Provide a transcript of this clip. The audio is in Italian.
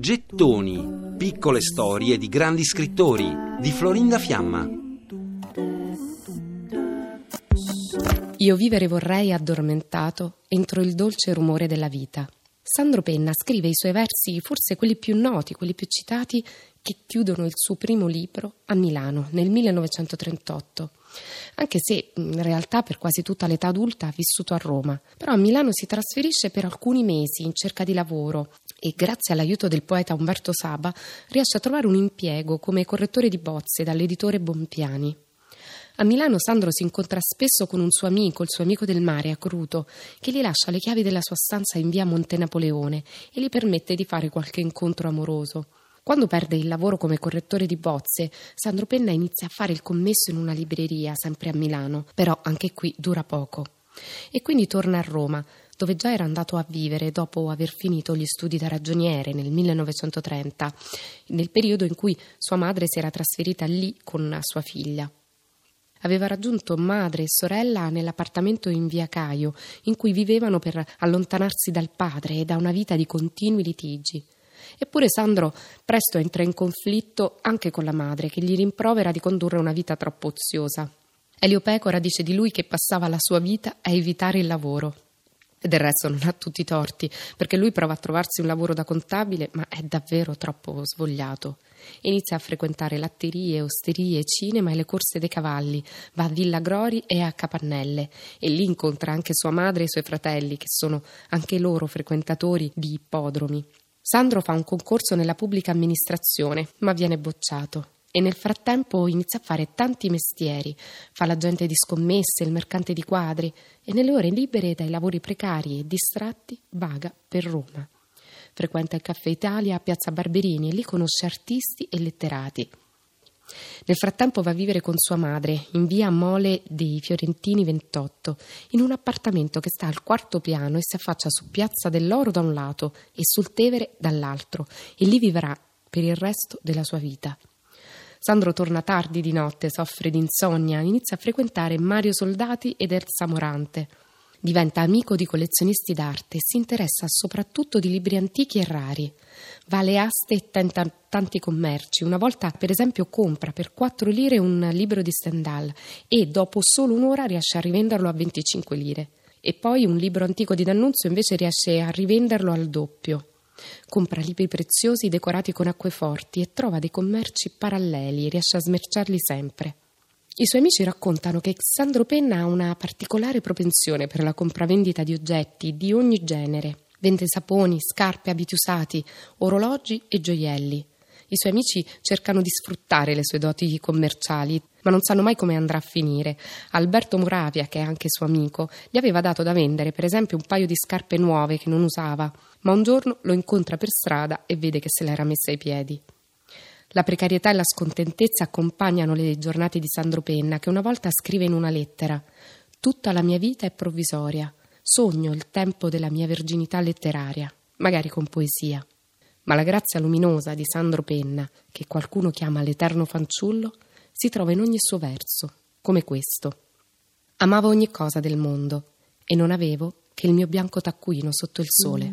Gettoni, piccole storie di grandi scrittori di Florinda Fiamma. Io vivere vorrei addormentato entro il dolce rumore della vita. Sandro Penna scrive i suoi versi, forse quelli più noti, quelli più citati, che chiudono il suo primo libro a Milano nel 1938 anche se in realtà per quasi tutta l'età adulta ha vissuto a Roma. Però a Milano si trasferisce per alcuni mesi in cerca di lavoro e grazie all'aiuto del poeta Umberto Saba riesce a trovare un impiego come correttore di bozze dall'editore Bompiani. A Milano Sandro si incontra spesso con un suo amico, il suo amico del mare, Acruto, che gli lascia le chiavi della sua stanza in via Monte Napoleone e gli permette di fare qualche incontro amoroso. Quando perde il lavoro come correttore di bozze, Sandro Penna inizia a fare il commesso in una libreria, sempre a Milano, però anche qui dura poco. E quindi torna a Roma, dove già era andato a vivere dopo aver finito gli studi da ragioniere nel 1930, nel periodo in cui sua madre si era trasferita lì con sua figlia. Aveva raggiunto madre e sorella nell'appartamento in via Caio, in cui vivevano per allontanarsi dal padre e da una vita di continui litigi. Eppure Sandro presto entra in conflitto anche con la madre, che gli rimprovera di condurre una vita troppo oziosa. Elio Pecora dice di lui che passava la sua vita a evitare il lavoro. Del resto non ha tutti i torti, perché lui prova a trovarsi un lavoro da contabile, ma è davvero troppo svogliato. Inizia a frequentare latterie, osterie, cinema e le corse dei cavalli, va a Villa Grori e a Capannelle e lì incontra anche sua madre e i suoi fratelli, che sono anche loro frequentatori di ippodromi. Sandro fa un concorso nella pubblica amministrazione, ma viene bocciato. E nel frattempo inizia a fare tanti mestieri, fa l'agente di scommesse, il mercante di quadri e nelle ore libere dai lavori precari e distratti vaga per Roma. Frequenta il Caffè Italia a Piazza Barberini e lì conosce artisti e letterati. Nel frattempo va a vivere con sua madre in via Mole dei Fiorentini 28, in un appartamento che sta al quarto piano e si affaccia su Piazza dell'Oro da un lato e sul Tevere dall'altro, e lì vivrà per il resto della sua vita. Sandro torna tardi di notte, soffre di insonnia, inizia a frequentare Mario Soldati ed Elsa Morante. Diventa amico di collezionisti d'arte e si interessa soprattutto di libri antichi e rari. Va alle aste e tenta tanti commerci. Una volta, per esempio, compra per 4 lire un libro di Stendhal e dopo solo un'ora riesce a rivenderlo a 25 lire. E poi un libro antico di D'Annunzio invece riesce a rivenderlo al doppio. Compra libri preziosi decorati con acqueforti e trova dei commerci paralleli e riesce a smerciarli sempre. I suoi amici raccontano che Sandro Penna ha una particolare propensione per la compravendita di oggetti di ogni genere. Vende saponi, scarpe, abiti usati, orologi e gioielli. I suoi amici cercano di sfruttare le sue doti commerciali, ma non sanno mai come andrà a finire. Alberto Muravia, che è anche suo amico, gli aveva dato da vendere, per esempio, un paio di scarpe nuove che non usava, ma un giorno lo incontra per strada e vede che se l'era messa ai piedi. La precarietà e la scontentezza accompagnano le giornate di Sandro Penna, che una volta scrive in una lettera: Tutta la mia vita è provvisoria. Sogno il tempo della mia verginità letteraria, magari con poesia. Ma la grazia luminosa di Sandro Penna, che qualcuno chiama l'eterno fanciullo, si trova in ogni suo verso, come questo. Amavo ogni cosa del mondo e non avevo che il mio bianco taccuino sotto il sole.